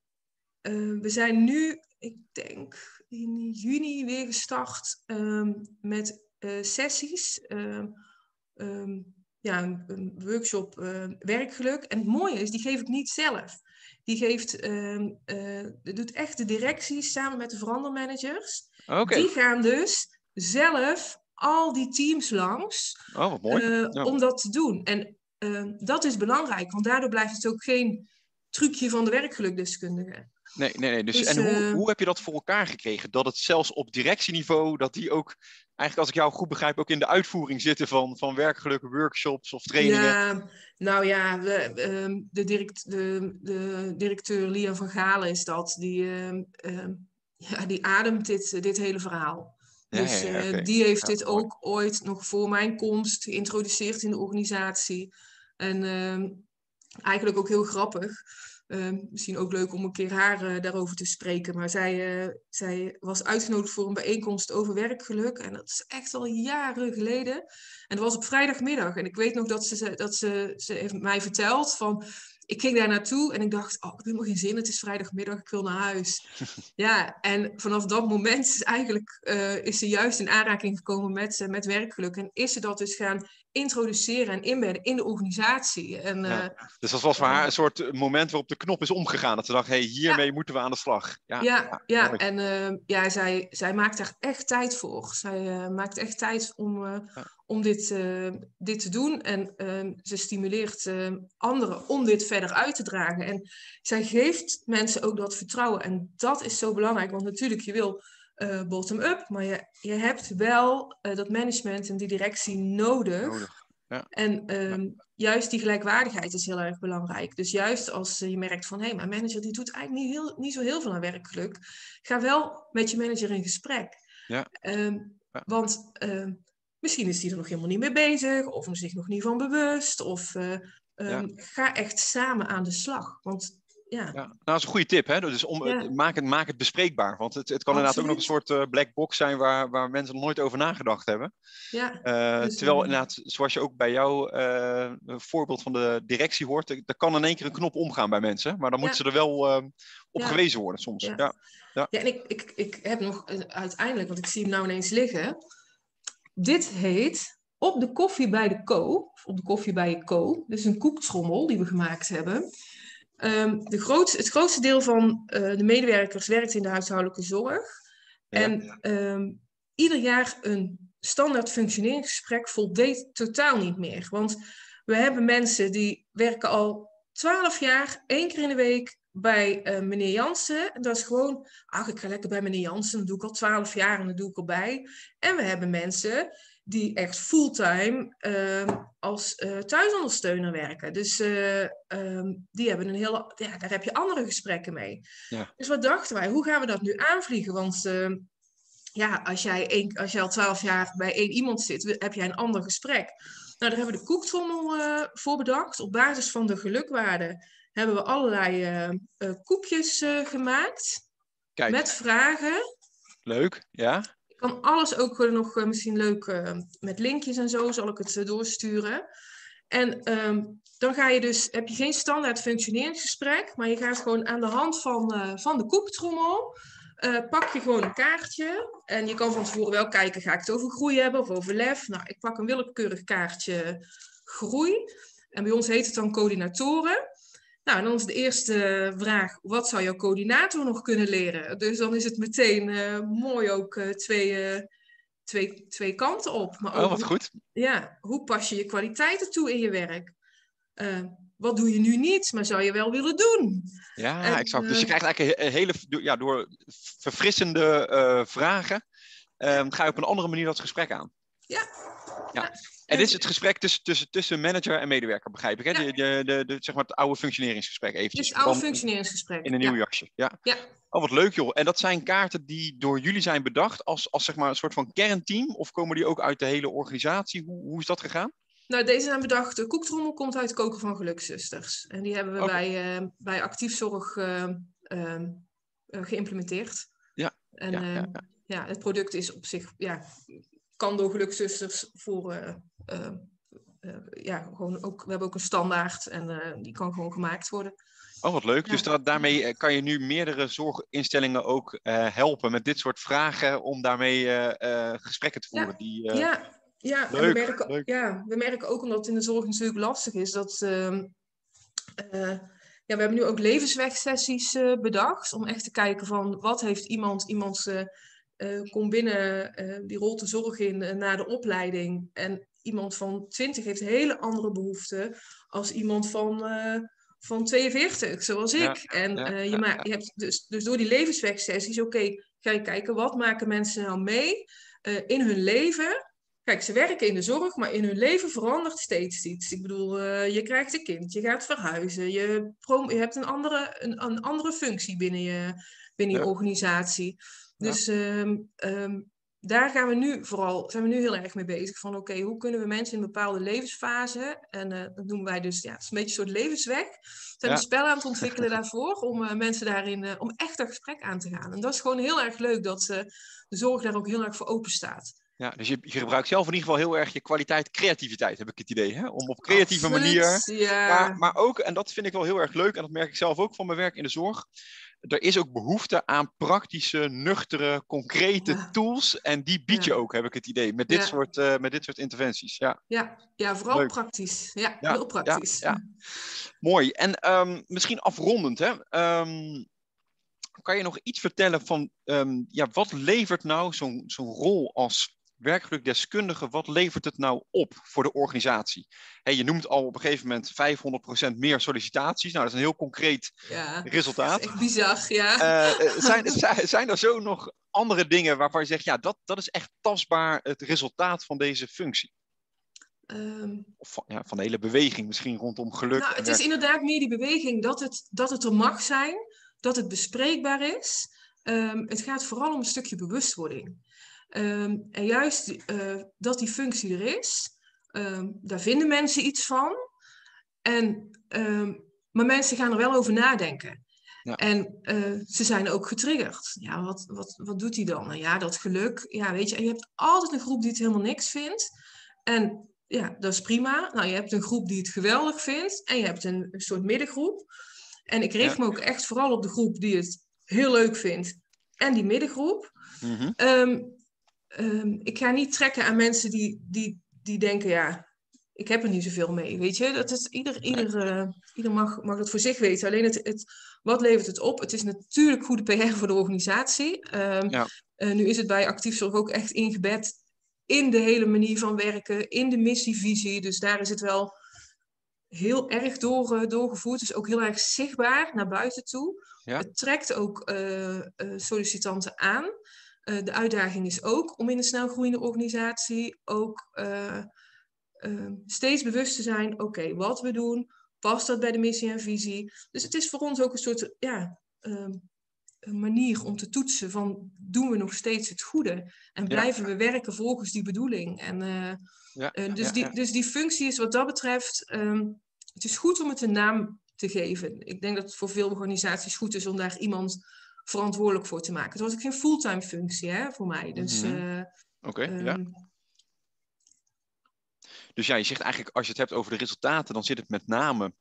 eh, we zijn nu, ik denk in juni weer gestart met sessies ja, een, workshop uh, werkgeluk. En het mooie is, die geef ik niet zelf. Die geeft, uh, uh, doet echt de directie samen met de verandermanagers. Okay. Die gaan dus zelf al die teams langs oh, wat mooi. Ja. om dat te doen. En dat is belangrijk, want daardoor blijft het ook geen trucje van de werkgelukdeskundige. Nee, nee, nee. Dus, dus en hoe, hoe heb je dat voor elkaar gekregen? Dat het zelfs op directieniveau, dat die ook eigenlijk als ik jou goed begrijp, ook in de uitvoering zitten van, van werkgelukken, workshops of trainingen. Ja, nou ja, de, ehm, de, direct, de, de directeur Lia van Galen is dat. Die, ehm, ehm, ja, die ademt dit, dit hele verhaal. dus eh, die heeft dit ook ooit nog voor mijn komst geïntroduceerd in de organisatie. En eigenlijk ook heel grappig. Ehm, misschien ook leuk om een keer haar uh, daarover te spreken. Maar zij, uh, zij was uitgenodigd voor een bijeenkomst over werkgeluk. En dat is echt al jaren geleden. En dat was op vrijdagmiddag. En ik weet nog dat ze, dat ze, ze heeft mij verteld van ik ging daar naartoe en ik dacht, oh, ik heb helemaal geen zin, het is vrijdagmiddag, ik wil naar huis. ja, en vanaf dat moment is eigenlijk uh, is ze juist in aanraking gekomen met, uh, met werkgeluk. En is ze dat dus gaan introduceren en inbedden in de organisatie. En, ja. uh, dus dat was voor haar een soort moment waarop de knop is omgegaan. Dat ze dacht, hé, hey, hiermee moeten we aan de slag. Ja, ja, ja, en ja, zij, zij maakt daar echt tijd voor. Zij maakt echt tijd om, om dit, dit te doen. En uh, ze stimuleert anderen om dit verder uit te dragen. En zij geeft mensen ook dat vertrouwen. En dat is zo belangrijk, want natuurlijk, je wil eh, bottom-up, maar je, je hebt wel dat management en die directie nodig. nodig. Ja. En ehm, juist die gelijkwaardigheid is heel erg belangrijk. Dus juist als je merkt van, hé, hey, mijn manager die doet eigenlijk niet, heel, niet zo heel veel aan werkgeluk, ga wel met je manager in gesprek. Ja. Um, ja. Want uh, Misschien is hij er nog helemaal niet mee bezig, of zich nog niet van bewust. Of uh, ga echt samen aan de slag. Want ja. ja. Nou, dat is een goede tip. Hè? Dus om, ja. maak, het, maak het bespreekbaar. Want het, het kan inderdaad ook nog een soort uh, black box zijn waar, waar mensen nog nooit over nagedacht hebben. Ja, uh, dus, terwijl inderdaad, zoals je ook bij jouw voorbeeld van de directie hoort, er kan in één keer een knop omgaan bij mensen. Maar dan moeten ze er wel op gewezen worden soms. Ja, ja. ja. en ik, ik, ik heb nog uiteindelijk, want ik zie hem nou ineens liggen dit heet op de koffie bij de co, op de koffie bij je co, dus een koektrommel die we gemaakt hebben. Um, de het grootste deel van uh, de medewerkers werkt in de huishoudelijke zorg. Ja. En um, ieder jaar een standaard functioneringsgesprek voldeed totaal niet meer. Want we hebben mensen die werken al twaalf jaar, één keer in de week bij uh, meneer Jansen. En dat is gewoon, ach, ik ga lekker bij meneer Jansen. Dat doe ik al twaalf jaar en dat doe ik erbij. En we hebben mensen die echt fulltime uh, als uh, thuisondersteuner werken. Dus uh, um, die hebben een hele, ja, daar heb je andere gesprekken mee. Ja. Dus wat dachten wij, hoe gaan we dat nu aanvliegen? Want ehm, ja, als jij, een, als jij al twaalf jaar bij één iemand zit, heb jij een ander gesprek. Nou, daar hebben we de koektrommel voor bedacht. Op basis van de gelukwaarde hebben we allerlei koekjes gemaakt. Kijk. met vragen. Leuk, ja. Kan alles ook nog uh, misschien leuk uh, met linkjes en zo, zal ik het uh, doorsturen. En um, dan ga je dus, heb je geen standaard functioneringsgesprek, maar je gaat gewoon aan de hand van, van de koektrommel, pak je gewoon een kaartje. En je kan van tevoren wel kijken, ga ik het over groei hebben of over lef? Nou, ik pak een willekeurig kaartje groei. En bij ons heet het dan coördinatoren. Nou, en dan is de eerste vraag, wat zou jouw coördinator nog kunnen leren? Dus dan is het meteen uh, mooi ook uh, twee, uh, twee, twee kanten op. Maar ook, oh, wat goed. Ja, hoe pas je je kwaliteiten toe in je werk? wat doe je nu niet, maar zou je wel willen doen? Ja, en, exact. Dus je krijgt eigenlijk een hele, ja, door verfrissende vragen, ehm, ga je op een andere manier dat gesprek aan. Ja. Ja. En dit is het gesprek tussen, tussen, tussen manager en medewerker, begrijp ik. Hè? De, de, de, de, zeg maar het oude functioneringsgesprek eventjes. Het oude functioneringsgesprek. In een nieuw jasje, ja. ja. Oh, wat leuk joh. En dat zijn kaarten die door jullie zijn bedacht als, als zeg maar een soort van kernteam? Of komen die ook uit de hele organisatie? Hoe, hoe is dat gegaan? Nou, deze zijn bedacht. De koektrommel komt uit Koken van Gelukzusters. En die hebben we bij, uh, bij Actiefzorg uh, uh, geïmplementeerd. Ja. En ja, ja, ja. ja, het product is op zich, ja, kan door Gelukzusters voor uh, ja, gewoon ook, we hebben ook een standaard en die kan gewoon gemaakt worden. Oh, wat leuk. Ja. Dus dat, daarmee kan je nu meerdere zorginstellingen ook helpen met dit soort vragen om daarmee gesprekken te voeren. Ja, die, ja, ja. Leuk, en we merken, leuk. ja, we merken ook omdat het in de zorg natuurlijk lastig is dat. Ehm, ja, we hebben nu ook levenswegsessies bedacht om echt te kijken van wat heeft iemand, iemands uh, kom binnen, uh, die rolt de zorg in uh, na de opleiding. En iemand van 20 heeft hele andere behoeften als iemand van, van 42, zoals ik. Ja, en ja, je, ja, je hebt dus, dus door die levenswegsessies, oké, okay, ga je kijken wat maken mensen nou mee in hun leven. Kijk, ze werken in de zorg, maar in hun leven verandert steeds iets. Ik bedoel, je krijgt een kind, je gaat verhuizen, je, je hebt een andere, een, een andere functie binnen je, binnen je organisatie. Dus um, um, daar gaan we nu vooral, zijn we nu heel erg mee bezig. Van oké, okay, hoe kunnen we mensen in een bepaalde levensfase, en uh, dat noemen wij dus, ja, het is een beetje een soort levensweg. We zijn ja. een spel aan het ontwikkelen daarvoor, om uh, mensen daarin, uh, om echt dat gesprek aan te gaan. En dat is gewoon heel erg leuk dat de zorg daar ook heel erg voor open staat. Ja, dus je, je, gebruikt zelf in ieder geval heel erg je kwaliteit creativiteit, heb ik het idee. Hè? Om op creatieve Absoluut, manier. Ja. Maar, maar ook, en dat vind ik wel heel erg leuk, en dat merk ik zelf ook van mijn werk in de zorg. Er is ook behoefte aan praktische, nuchtere, concrete ja. tools. En die bied je ja. ook, heb ik het idee, met dit, soort, uh, met dit soort interventies. Ja, ja, ja vooral leuk. praktisch. Ja, heel praktisch. Ja, Mooi. En um, misschien afrondend, hè? Um, kan je nog iets vertellen van um, ja, wat levert nou zo'n zo'n rol als werkgelukdeskundige, wat levert het nou op voor de organisatie? Hey, je noemt al op een gegeven moment 500% meer sollicitaties. Nou, dat is een heel concreet ja, resultaat. Dat is echt bizar, ja. Uh, zijn, zijn er zo nog andere dingen waarvan je zegt, ja, dat, dat is echt tastbaar het resultaat van deze functie? Um, of van, ja, van de hele beweging misschien rondom geluk. Nou, het is inderdaad meer die beweging dat het, dat het er mag zijn, dat het bespreekbaar is. Um, het gaat vooral om een stukje bewustwording. Um, en juist uh, dat die functie er is, um, daar vinden mensen iets van. En, um, maar mensen gaan er wel over nadenken. Ja. En uh, ze zijn ook getriggerd. Ja, wat, wat, wat doet hij dan? Nou ja, dat geluk. Ja, weet je, en je hebt altijd een groep die het helemaal niks vindt. En ja, dat is prima. Nou, je hebt een groep die het geweldig vindt. En je hebt een, een soort middengroep. En ik richt ja. me ook echt vooral op de groep die het heel leuk vindt. En die middengroep. Mm -hmm. um, um, ik ga niet trekken aan mensen die, die, die denken, ja, ik heb er niet zoveel mee. Weet je, dat is, ieder, ieder, uh, ieder mag, mag het voor zich weten. Alleen het, het, wat levert het op? Het is natuurlijk goede PR voor de organisatie. Um, ja. uh, nu is het bij Actiefzorg ook echt ingebed in de hele manier van werken, in de missievisie. Dus daar is het wel heel erg door, uh, doorgevoerd. Dus ook heel erg zichtbaar naar buiten toe. Ja. Het trekt ook sollicitanten aan. Uh, de uitdaging is ook om in een snel groeiende organisatie ook steeds bewust te zijn, oké, okay, wat we doen, past dat bij de missie en visie? Dus het is voor ons ook een soort ja, een manier om te toetsen van doen we nog steeds het goede en blijven ja. we werken volgens die bedoeling. En, ja, dus, die, dus die functie is wat dat betreft um, het is goed om het een naam te geven. Ik denk dat het voor veel organisaties goed is om daar iemand verantwoordelijk voor te maken. Het was ook geen fulltime functie hè, voor mij. Dus, mhm. Oké, ja. Ehm, dus ja, je zegt eigenlijk, als je het hebt over de resultaten, dan zit het met name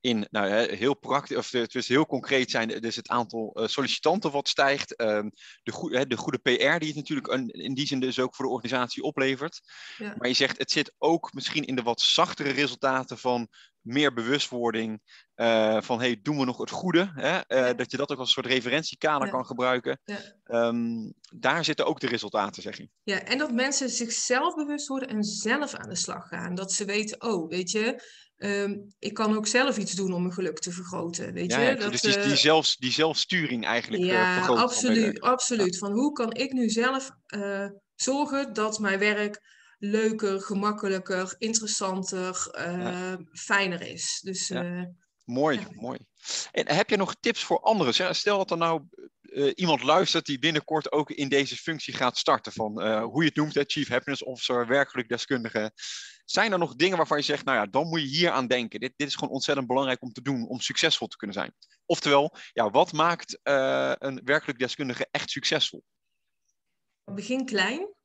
in, nou, heel praktisch, of het is heel concreet zijn, dus het aantal uh, sollicitanten wat stijgt, um, de, goede, de goede PR die het natuurlijk in die zin dus ook voor de organisatie oplevert. Ja. Maar je zegt, het zit ook misschien in de wat zachtere resultaten van meer bewustwording uh, van hey, doen we nog het goede? Hè? Uh, Dat je dat ook als een soort referentiekader ja. kan gebruiken. Ja. Um, daar zitten ook de resultaten, zeg je. Ja, en dat mensen zichzelf bewust worden en zelf aan de slag gaan. Dat ze weten, oh, weet je, um, ik kan ook zelf iets doen om mijn geluk te vergroten. Weet je? Dat, dus die, die, eh, zelfs, die zelfsturing eigenlijk ja, vergroten. Absoluut, van absoluut. Van hoe kan ik nu zelf zorgen dat mijn werk leuker, gemakkelijker, interessanter, uh, fijner is. Dus, uh, mooi, mooi. En heb je nog tips voor anderen? Stel dat er nou uh, iemand luistert die binnenkort ook in deze functie gaat starten, van hoe je het noemt, hè, Chief Happiness Officer, werkelijk deskundige. Zijn er nog dingen waarvan je zegt, nou ja, dan moet je hier aan denken. Dit, dit is gewoon ontzettend belangrijk om te doen, om succesvol te kunnen zijn. Oftewel, ja, wat maakt een werkelijk deskundige echt succesvol? Begin klein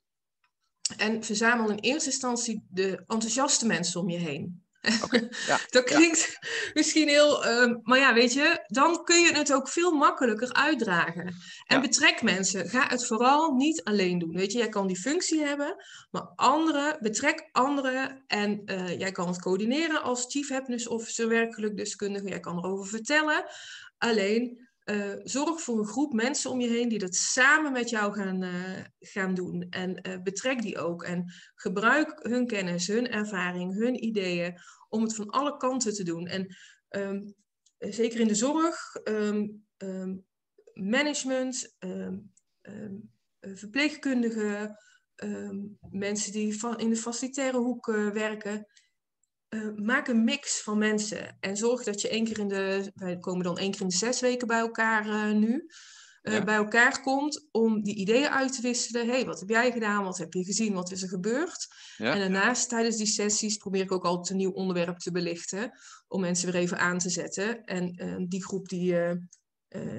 en verzamel in eerste instantie de enthousiaste mensen om je heen. Okay, ja, dat klinkt misschien heel, uh, maar ja, weet je, dan kun je het ook veel makkelijker uitdragen. En ja. betrek mensen. Ga het vooral niet alleen doen. Weet je, jij kan die functie hebben, maar anderen, betrek anderen en uh, jij kan het coördineren als chief happiness officer, werkelijk deskundige. Jij kan erover vertellen. Alleen uh, zorg voor een groep mensen om je heen die dat samen met jou gaan, uh, gaan doen. En uh, betrek die ook. En gebruik hun kennis, hun ervaring, hun ideeën om het van alle kanten te doen. En um, zeker in de zorg, um, um, management, verpleegkundigen, mensen die in de facilitaire hoek werken uh, maak een mix van mensen en zorg dat je één keer in de, wij komen dan één keer in de zes weken bij elkaar uh, nu, uh, ja. bij elkaar komt om die ideeën uit te wisselen. hey, wat heb jij gedaan? Wat heb je gezien? Wat is er gebeurd? Ja. En daarnaast tijdens die sessies probeer ik ook altijd een nieuw onderwerp te belichten om mensen weer even aan te zetten. En die groep die,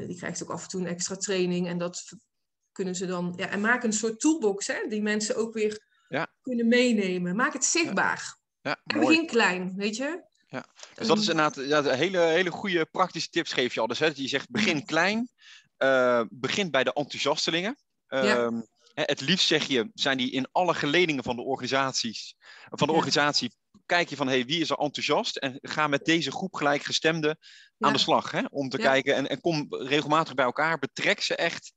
die krijgt ook af en toe een extra training en dat kunnen ze dan, ja, en maak een soort toolbox hè, die mensen ook weer ja. kunnen meenemen. Maak het zichtbaar. Ja, Begin klein, weet je? Ja, dus dat is inderdaad ja, hele, hele goede praktische tips geef je al. Dus hè, je zegt begin klein, uh, begin bij de enthousiastelingen. ja. Ehm, het liefst zeg je, zijn die in alle geledingen van de organisaties, van de ja. organisatie, kijk je van hey, wie is er enthousiast en ga met deze groep gelijkgestemden aan de slag. Hè, om te kijken en, en kom regelmatig bij elkaar, betrek ze echt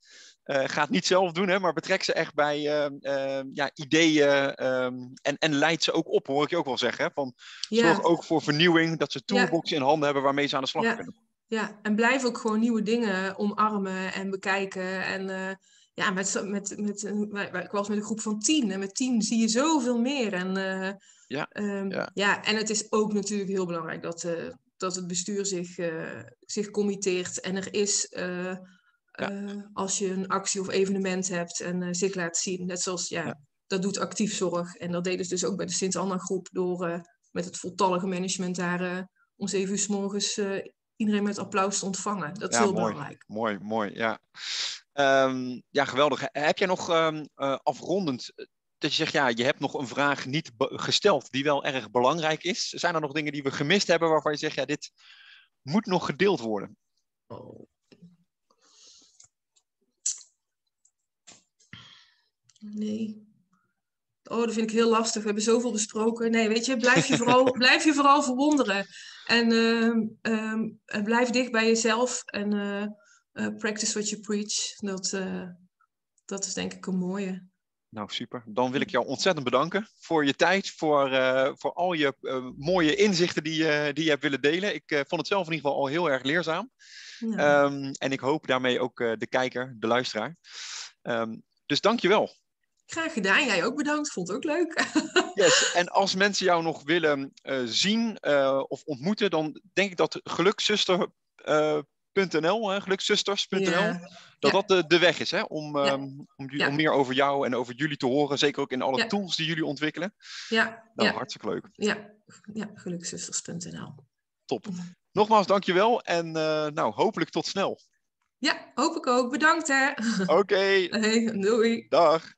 uh, ga het niet zelf doen, hè, maar betrek ze echt bij uh, ja, ideeën um, en, en leid ze ook op, hoor ik je ook wel zeggen. Hè, van, ja. Zorg ook voor vernieuwing, dat ze toolboxen in handen hebben waarmee ze aan de slag kunnen. Ja, en blijf ook gewoon nieuwe dingen omarmen en bekijken. En uh, ja, met, met, met, ik was met een groep van tien en met tien zie je zoveel meer. En, ja. Um, ja. ja, en het is ook natuurlijk heel belangrijk dat, dat het bestuur zich, zich committeert en er is ja. Uh, als je een actie of evenement hebt en uh, zich laat zien. Net zoals, ja, ja, dat doet actief zorg. En dat deden ze dus ook bij de Sint-Anna-groep door uh, met het voltallige management daar om zeven uur s morgens iedereen met applaus te ontvangen. Dat is ja, heel mooi, belangrijk. Mooi, mooi, ja. Um, ja, geweldig. Heb jij nog um, afrondend dat je zegt, ja, je hebt nog een vraag niet gesteld die wel erg belangrijk is. Zijn er nog dingen die we gemist hebben waarvan je zegt, ja, dit moet nog gedeeld worden? Oh. Nee. Oh, dat vind ik heel lastig. We hebben zoveel besproken. Nee, weet je, blijf je vooral, blijf je vooral verwonderen. En uh, um, blijf dicht bij jezelf. En uh, uh, practice what you preach. Dat, dat is denk ik een mooie. Nou, super. Dan wil ik jou ontzettend bedanken voor je tijd, voor, voor al je mooie inzichten die, die je hebt willen delen. Ik vond het zelf in ieder geval al heel erg leerzaam. Ja. Um, en ik hoop daarmee ook de kijker, de luisteraar. Um, dus dank je wel. Graag gedaan. Jij ook bedankt. Vond het ook leuk. yes. En als mensen jou nog willen uh, zien uh, of ontmoeten, dan denk ik dat gelukzuster.nl, uh, gelukzusters.nl, yeah. dat ja. dat de, de, weg is hè? Om, ja. um, om, om, meer over jou en over jullie te horen. Zeker ook in alle tools die jullie ontwikkelen. Ja. Nou, hartstikke leuk. Ja, ja gelukzusters.nl. Top. Nogmaals, dankjewel en nou, hopelijk tot snel. Ja, hoop ik ook. Bedankt hè. Oké. Hey, doei. Dag.